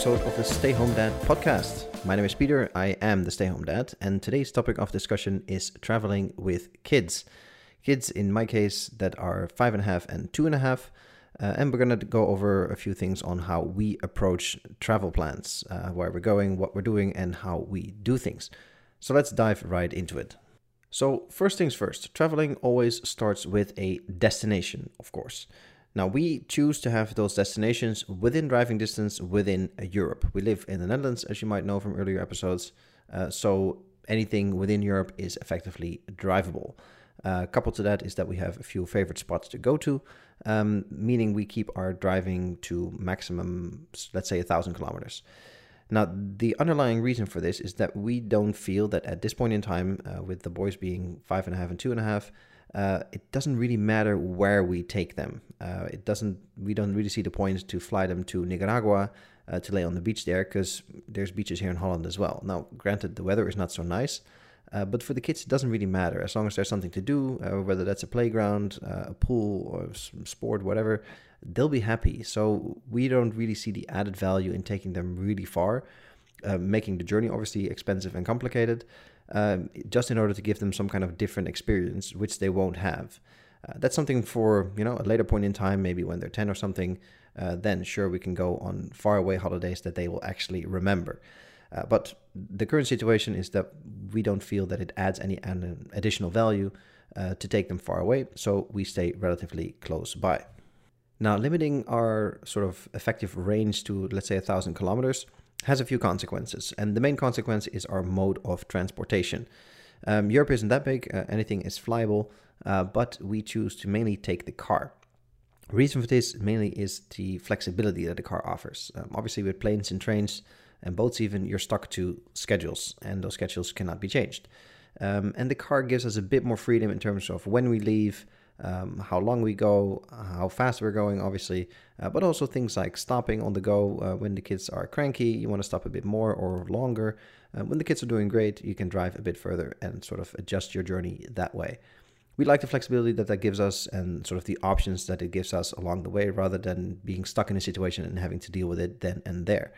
episode of the Stay Home Dad podcast. My name is Peter, I am the Stay Home Dad, and today's topic of discussion is traveling with kids. Kids, in my case, that are five and a half and two and a half. Uh, and we're going to go over a few things on how we approach travel plans, uh, where we're going, what we're doing, and how we do things. So let's dive right into it. So, first things first, traveling always starts with a destination, of course. Now, we choose to have those destinations within driving distance within Europe. We live in the Netherlands, as you might know from earlier episodes. Uh, so, anything within Europe is effectively drivable. Uh, coupled to that is that we have a few favorite spots to go to, um, meaning we keep our driving to maximum, let's say, a thousand kilometers. Now, the underlying reason for this is that we don't feel that at this point in time, uh, with the boys being five and a half and two and a half, uh, it doesn't really matter where we take them. Uh, it doesn't. We don't really see the point to fly them to Nicaragua uh, to lay on the beach there because there's beaches here in Holland as well. Now, granted, the weather is not so nice, uh, but for the kids, it doesn't really matter as long as there's something to do, uh, whether that's a playground, uh, a pool, or some sport, whatever. They'll be happy. So we don't really see the added value in taking them really far, uh, making the journey obviously expensive and complicated, um, just in order to give them some kind of different experience, which they won't have. Uh, that's something for you know a later point in time, maybe when they're ten or something. Uh, then sure we can go on faraway holidays that they will actually remember. Uh, but the current situation is that we don't feel that it adds any additional value uh, to take them far away, so we stay relatively close by. Now, limiting our sort of effective range to, let's say, a thousand kilometers has a few consequences, and the main consequence is our mode of transportation. Um, Europe isn't that big, uh, anything is flyable, uh, but we choose to mainly take the car. Reason for this mainly is the flexibility that the car offers. Um, obviously, with planes and trains, and boats even you're stuck to schedules and those schedules cannot be changed um, and the car gives us a bit more freedom in terms of when we leave um, how long we go how fast we're going obviously uh, but also things like stopping on the go uh, when the kids are cranky you want to stop a bit more or longer. Uh, when the kids are doing great you can drive a bit further and sort of adjust your journey that way. We like the flexibility that that gives us and sort of the options that it gives us along the way rather than being stuck in a situation and having to deal with it then and there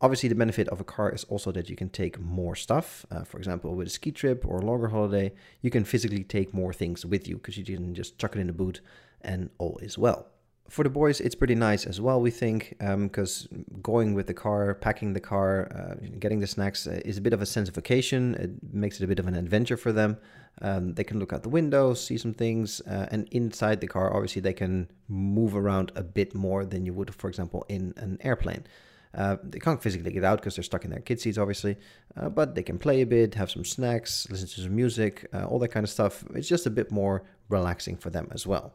Obviously, the benefit of a car is also that you can take more stuff. Uh, for example, with a ski trip or a longer holiday, you can physically take more things with you because you can just chuck it in the boot and all is well. For the boys, it's pretty nice as well, we think, because um, going with the car, packing the car, uh, getting the snacks uh, is a bit of a sense of vacation. It makes it a bit of an adventure for them. Um, they can look out the window, see some things, uh, and inside the car, obviously, they can move around a bit more than you would, for example, in an airplane. Uh, they can't physically get out because they're stuck in their kid seats, obviously, uh, but they can play a bit, have some snacks, listen to some music, uh, all that kind of stuff. It's just a bit more relaxing for them as well.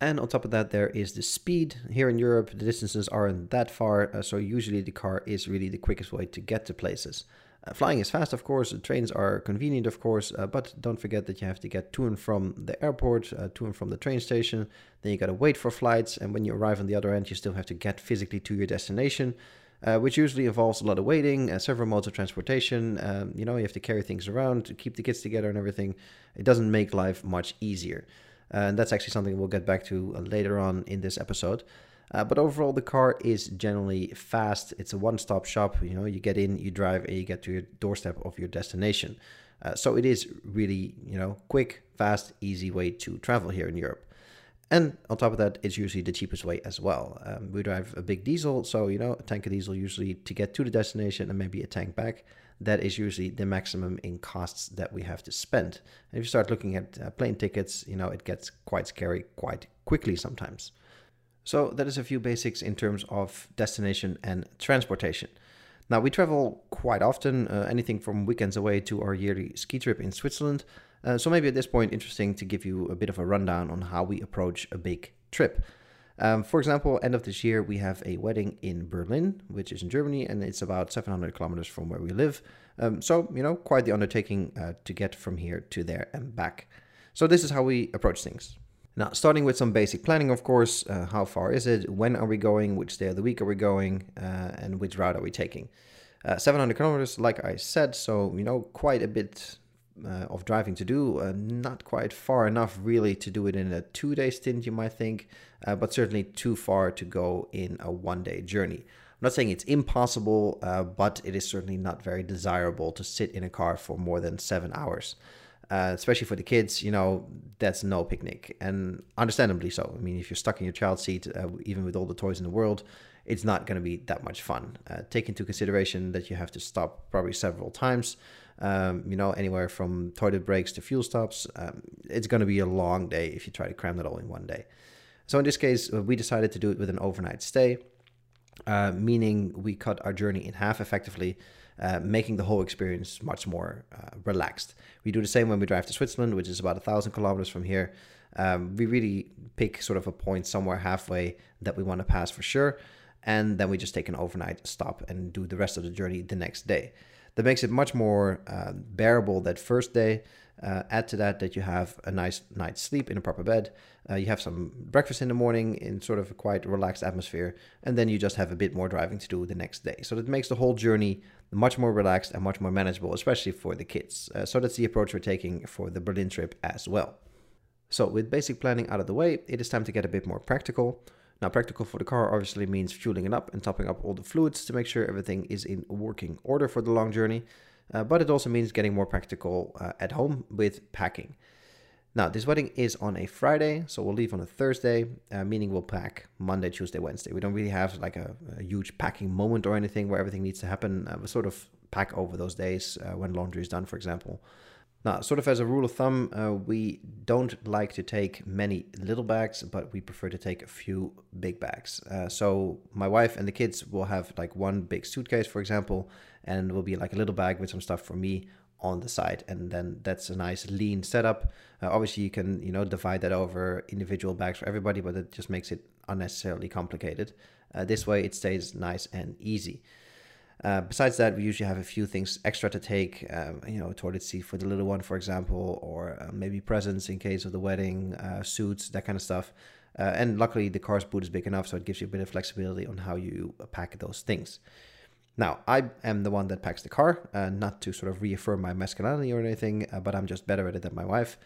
And on top of that, there is the speed. Here in Europe, the distances aren't that far, uh, so usually the car is really the quickest way to get to places. Uh, flying is fast, of course. Trains are convenient, of course, uh, but don't forget that you have to get to and from the airport, uh, to and from the train station. Then you got to wait for flights, and when you arrive on the other end, you still have to get physically to your destination uh, which usually involves a lot of waiting, uh, several modes of transportation. Um, you know, you have to carry things around to keep the kids together and everything. It doesn't make life much easier. Uh, and that's actually something we'll get back to uh, later on in this episode. Uh, but overall, the car is generally fast. It's a one-stop shop. You know, you get in, you drive, and you get to your doorstep of your destination. So it is really, you know, quick, fast, easy way to travel here in Europe. And on top of that, it's usually the cheapest way as well. Um, we drive a big diesel, so you know, a tank of diesel usually to get to the destination and maybe a tank back. That is usually the maximum in costs that we have to spend. And if you start looking at uh, plane tickets, you know, it gets quite scary quite quickly sometimes. So that is a few basics in terms of destination and transportation. Now we travel quite often, uh, anything from weekends away to our yearly ski trip in Switzerland. Uh, so maybe at this point, interesting to give you a bit of a rundown on how we approach a big trip. Um, for example, end of this year, we have a wedding in Berlin, which is in Germany, and it's about 700 kilometers from where we live. Um, so, you know, quite the undertaking uh, to get from here to there and back. So, this is how we approach things. Now, starting with some basic planning, of course, uh, how far is it? When are we going? Which day of the week are we going? Uh, and which route are we taking? Uh, 700 kilometers, like I said, so, you know, quite a bit uh, of driving to do. Uh, not quite far enough, really, to do it in a two day stint, you might think, uh, but certainly too far to go in a one day journey. I'm not saying it's impossible, uh, but it is certainly not very desirable to sit in a car for more than seven hours. Uh, especially for the kids, you know, that's no picnic. And understandably so. I mean, if you're stuck in your child's seat, uh, even with all the toys in the world, it's not going to be that much fun. Take into consideration that you have to stop probably several times, um, you know, anywhere from toilet breaks to fuel stops. Um, it's going to be a long day if you try to cram that all in one day. So in this case, uh, we decided to do it with an overnight stay, uh, meaning we cut our journey in half effectively. Uh, making the whole experience much more uh, relaxed. We do the same when we drive to Switzerland, which is about a thousand kilometers from here. Um, we really pick sort of a point somewhere halfway that we want to pass for sure, and then we just take an overnight stop and do the rest of the journey the next day. That makes it much more uh, bearable that first day. Uh, add to that that you have a nice night's sleep in a proper bed. Uh, you have some breakfast in the morning in sort of a quite relaxed atmosphere, and then you just have a bit more driving to do the next day. So that makes the whole journey much more relaxed and much more manageable, especially for the kids. Uh, so that's the approach we're taking for the Berlin trip as well. So with basic planning out of the way, it is time to get a bit more practical. Now, practical for the car obviously means fueling it up and topping up all the fluids to make sure everything is in working order for the long journey. Uh, but it also means getting more practical uh, at home with packing. Now, this wedding is on a Friday, so we'll leave on a Thursday, uh, meaning we'll pack Monday, Tuesday, Wednesday. We don't really have like a, a huge packing moment or anything where everything needs to happen. Uh, we sort of pack over those days uh, when laundry is done, for example. Now, sort of as a rule of thumb, uh, we don't like to take many little bags, but we prefer to take a few big bags. Uh, so my wife and the kids will have like one big suitcase, for example, and will be like a little bag with some stuff for me on the side and then that's a nice lean setup. Uh, obviously you can you know divide that over individual bags for everybody but it just makes it unnecessarily complicated. Uh, this way it stays nice and easy uh, besides that, we usually have a few things extra to take, um, you know, a toilet seat for the little one, for example, or uh, maybe presents in case of the wedding, uh, suits, that kind of stuff. Uh, and luckily, the car's boot is big enough, so it gives you a bit of flexibility on how you pack those things. Now, I am the one that packs the car, uh, not to sort of reaffirm my masculinity or anything, uh, but I'm just better at it than my wife.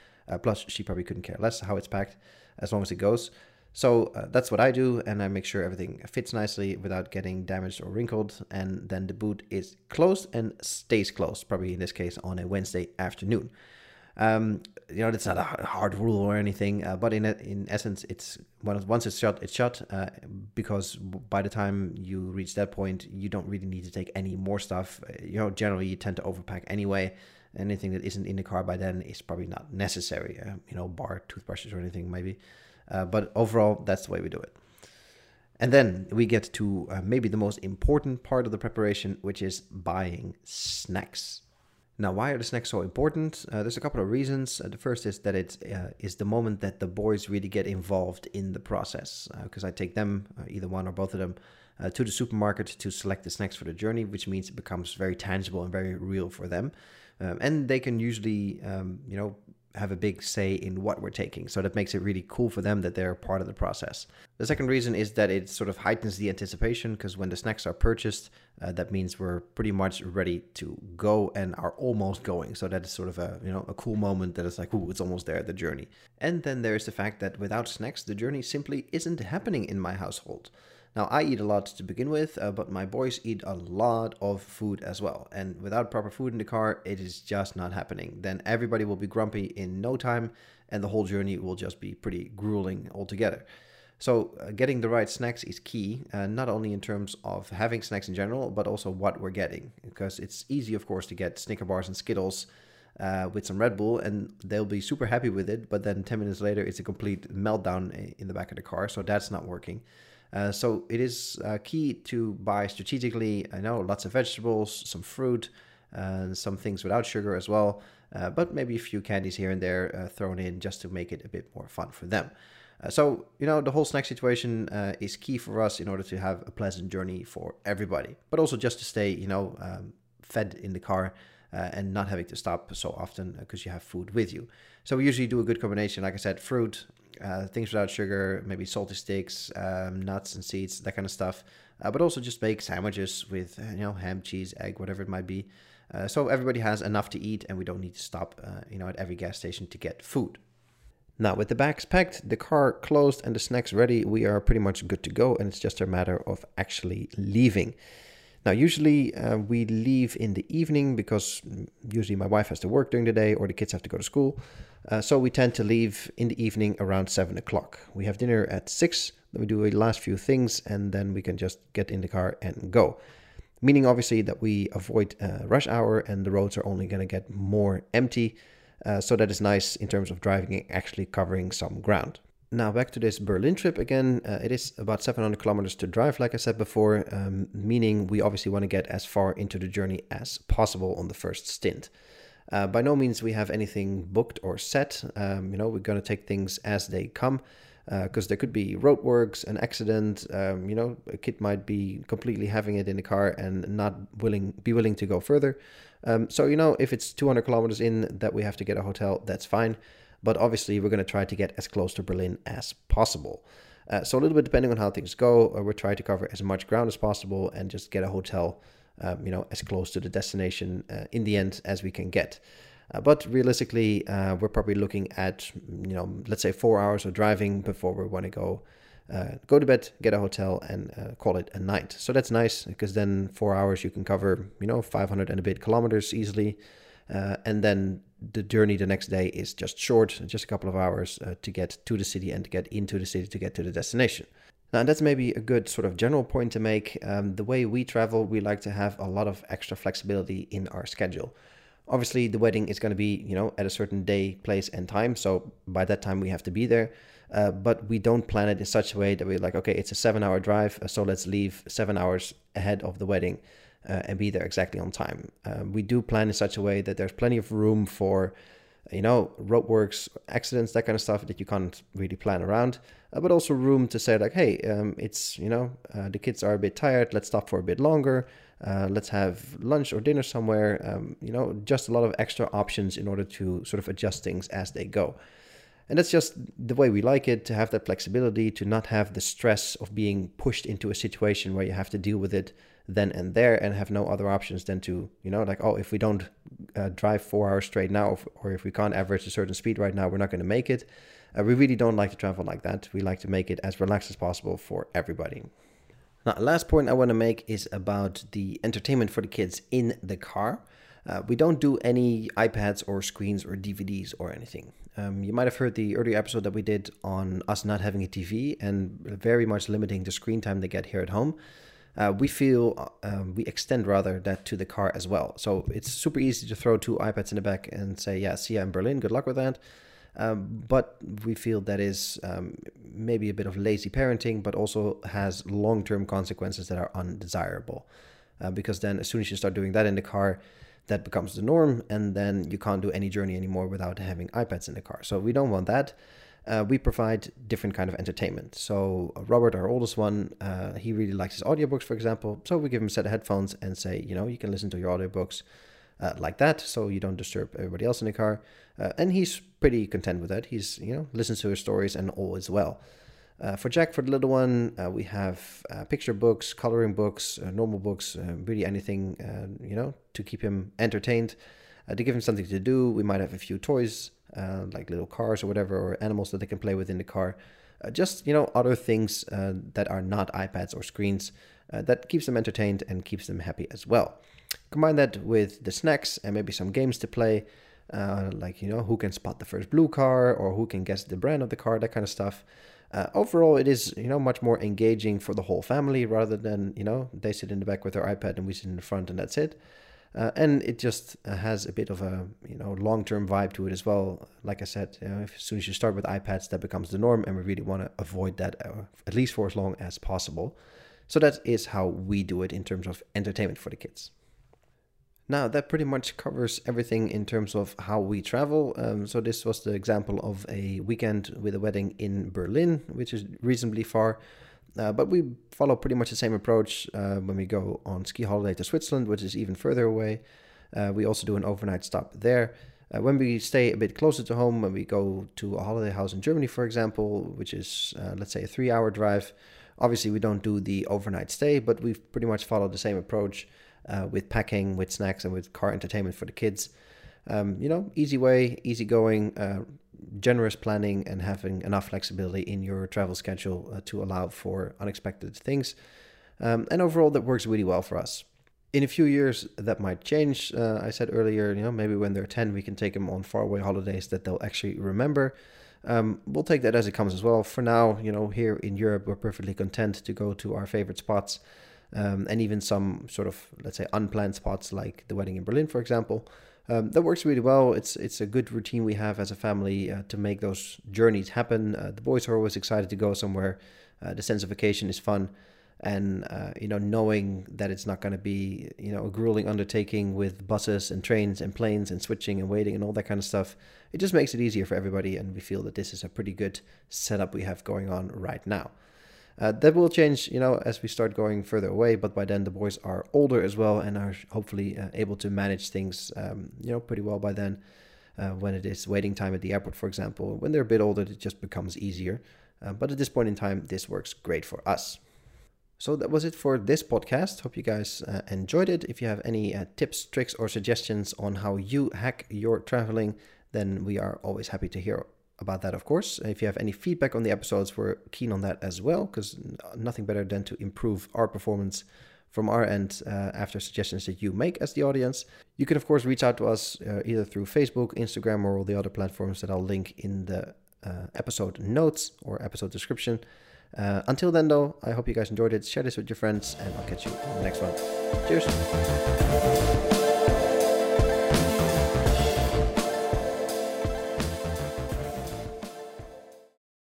plus, she probably couldn't care less how it's packed as long as it goes. So uh, that's what I do, and I make sure everything fits nicely without getting damaged or wrinkled. And then the boot is closed and stays closed, probably in this case on a Wednesday afternoon. Um, you know, it's not a hard rule or anything, uh, but in in essence, it's once it's shut, it's shut. Uh, because by the time you reach that point, you don't really need to take any more stuff. Uh, you know, generally you tend to overpack anyway. Anything that isn't in the car by then is probably not necessary. Uh, you know, bar toothbrushes or anything maybe. Uh, but overall, that's the way we do it. And then we get to uh, maybe the most important part of the preparation, which is buying snacks. Now, why are the snacks so important? Uh, there's a couple of reasons. Uh, the first is that it uh, is the moment that the boys really get involved in the process, because uh, I take them, uh, either one or both of them, uh, to the supermarket to select the snacks for the journey, which means it becomes very tangible and very real for them. Um, and they can usually, um, you know, have a big say in what we're taking. So that makes it really cool for them that they're part of the process. The second reason is that it sort of heightens the anticipation because when the snacks are purchased, uh, that means we're pretty much ready to go and are almost going. So that is sort of a you know a cool moment that is like, ooh, it's almost there, the journey. And then there's the fact that without snacks, the journey simply isn't happening in my household. Now, I eat a lot to begin with, uh, but my boys eat a lot of food as well. And without proper food in the car, it is just not happening. Then everybody will be grumpy in no time, and the whole journey will just be pretty grueling altogether. So, uh, getting the right snacks is key, uh, not only in terms of having snacks in general, but also what we're getting. Because it's easy, of course, to get Snicker bars and Skittles uh, with some Red Bull, and they'll be super happy with it. But then 10 minutes later, it's a complete meltdown in the back of the car. So, that's not working. Uh, so it is uh, key to buy strategically. I know lots of vegetables, some fruit, uh, some things without sugar as well, uh, but maybe a few candies here and there uh, thrown in just to make it a bit more fun for them. so, you know, the whole snack situation is key for us in order to have a pleasant journey for everybody, but also just to stay, you know, um, fed in the car. Uh, and not having to stop so often because you have food with you. So we usually do a good combination, like I said, fruit, uh, things without sugar, maybe salty sticks, um, nuts and seeds, that kind of stuff. Uh, but also just make sandwiches with uh, you know ham, cheese, egg, whatever it might be. Uh, so everybody has enough to eat, and we don't need to stop uh, you know at every gas station to get food. Now, with the bags packed, the car closed, and the snacks ready, we are pretty much good to go, and it's just a matter of actually leaving. Now, usually uh, we leave in the evening because usually my wife has to work during the day or the kids have to go to school. Uh, so we tend to leave in the evening around seven o'clock. We have dinner at six, then we do the last few things, and then we can just get in the car and go. Meaning, obviously, that we avoid uh, rush hour and the roads are only going to get more empty uh, so that is nice in terms of driving and actually covering some ground. Now back to this Berlin trip again. Uh, it is about 700 kilometers to drive, like I said before, um, meaning we obviously want to get as far into the journey as possible on the first stint. Uh, by no means we have anything booked or set. Um, you know, we're going to take things as they come because uh, there could be roadworks, an accident. Um, you know, a kid might be completely having it in the car and not willing be willing to go further. Um, so, you know, if it's 200 kilometers in that we have to get a hotel, that's fine. But obviously, we're going to try to get as close to Berlin as possible. Uh, so, a little bit depending on how things go, uh, we're trying to cover as much ground as possible and just get a hotel, um, you know, as close to the destination uh, in the end as we can get. Uh, but realistically, uh, we're probably looking at, you know, let's say four hours of driving before we want to go uh, go to bed, get a hotel, and uh, call it a night. So that's nice because then four hours you can cover, you know, 500 and a bit kilometers easily. Uh, and then the journey the next day is just short, just a couple of hours uh, to get to the city and to get into the city to get to the destination. Now, that's maybe a good sort of general point to make. Um, the way we travel, we like to have a lot of extra flexibility in our schedule. Obviously, the wedding is going to be, you know, at a certain day, place, and time. So by that time, we have to be there. Uh, but we don't plan it in such a way that we're like, okay, it's a seven hour drive, uh, so let's leave seven hours ahead of the wedding uh, and be there exactly on time. Um, we do plan in such a way that there's plenty of room for, you know, roadworks, accidents, that kind of stuff that you can't really plan around, uh, but also room to say, like, hey, um, it's, you know, uh, the kids are a bit tired, let's stop for a bit longer. Uh, let's have lunch or dinner somewhere. Um, you know, just a lot of extra options in order to sort of adjust things as they go. And that's just the way we like it to have that flexibility, to not have the stress of being pushed into a situation where you have to deal with it then and there and have no other options than to, you know, like, oh, if we don't uh, drive four hours straight now, or if we can't average a certain speed right now, we're not going to make it. Uh, we really don't like to travel like that. We like to make it as relaxed as possible for everybody. Now, last point I want to make is about the entertainment for the kids in the car. Uh, we don't do any iPads or screens or DVDs or anything. Um, you might have heard the earlier episode that we did on us not having a TV and very much limiting the screen time they get here at home. Uh, we feel um, we extend rather that to the car as well. So it's super easy to throw two iPads in the back and say, yeah, see you in Berlin. Good luck with that. Um, but we feel that is um, maybe a bit of lazy parenting, but also has long term consequences that are undesirable. Uh, because then, as soon as you start doing that in the car, that becomes the norm, and then you can't do any journey anymore without having iPads in the car. So we don't want that. Uh, we provide different kind of entertainment. So Robert, our oldest one, uh, he really likes his audiobooks, for example. So we give him a set of headphones and say, you know, you can listen to your audiobooks uh, like that, so you don't disturb everybody else in the car. Uh, and he's pretty content with that. He's you know listens to his stories and all is well. Uh, for Jack, for the little one, uh, we have uh, picture books, coloring books, uh, normal books, really anything you know to keep him entertained. to give him something to do, we might have a few toys like little cars or whatever, or animals that they can play with in the car. just you know other things that are not iPads or screens that keeps them entertained and keeps them happy as well. Combine that with the snacks and maybe some games to play, uh, like, you know, who can spot the first blue car or who can guess the brand of the car, that kind of stuff. Uh, overall, it is, you know, much more engaging for the whole family rather than, you know, they sit in the back with their iPad and we sit in the front and that's it. Uh, and it just uh, has a bit of a you know long-term vibe to it as well. Like I said, you know, if, as soon as you start with iPads, that becomes the norm, and we really want to avoid that uh, at least for as long as possible. So that is how we do it in terms of entertainment for the kids. Now, that pretty much covers everything in terms of how we travel. Um, so, this was the example of a weekend with a wedding in Berlin, which is reasonably far. Uh, but we follow pretty much the same approach uh, when we go on ski holiday to Switzerland, which is even further away. Uh, we also do an overnight stop there. Uh, when we stay a bit closer to home, when we go to a holiday house in Germany, for example, which is, uh, let's say, a three hour drive, obviously we don't do the overnight stay, but we pretty much follow the same approach uh, with packing, with snacks, and with car entertainment for the kids. Um, you know, easy way, easy going. Uh, generous planning and having enough flexibility in your travel schedule uh, to allow for unexpected things. Um, and overall, that works really well for us. In a few years, that might change. Uh, I said earlier, you know, maybe when they're 10, we can take them on faraway holidays that they'll actually remember. Um, we'll take that as it comes as well. For now, you know, here in Europe, we're perfectly content to go to our favorite spots um, and even some sort of, let's say, unplanned spots like the wedding in Berlin, for example. Um, that works really well. It's it's a good routine we have as a family uh, to make those journeys happen. Uh, the boys are always excited to go somewhere. Uh, the sense of vacation is fun, and uh, you know knowing that it's not going to be you know a grueling undertaking with buses and trains and planes and switching and waiting and all that kind of stuff. It just makes it easier for everybody, and we feel that this is a pretty good setup we have going on right now. Uh, that will change, you know, as we start going further away. But by then, the boys are older as well and are hopefully uh, able to manage things, um, you know, pretty well by then. Uh, when it is waiting time at the airport, for example, when they're a bit older, it just becomes easier. Uh, but at this point in time, this works great for us. So that was it for this podcast. Hope you guys uh, enjoyed it. If you have any uh, tips, tricks, or suggestions on how you hack your traveling, then we are always happy to hear about that, of course. If you have any feedback on the episodes, we're keen on that as well, because nothing better than to improve our performance from our end uh, after suggestions that you make as the audience. You can, of course, reach out to us uh, either through Facebook, Instagram, or all the other platforms that I'll link in the uh, episode notes or episode description. Uh, until then, though, I hope you guys enjoyed it. Share this with your friends, and I'll catch you in the next one. Cheers.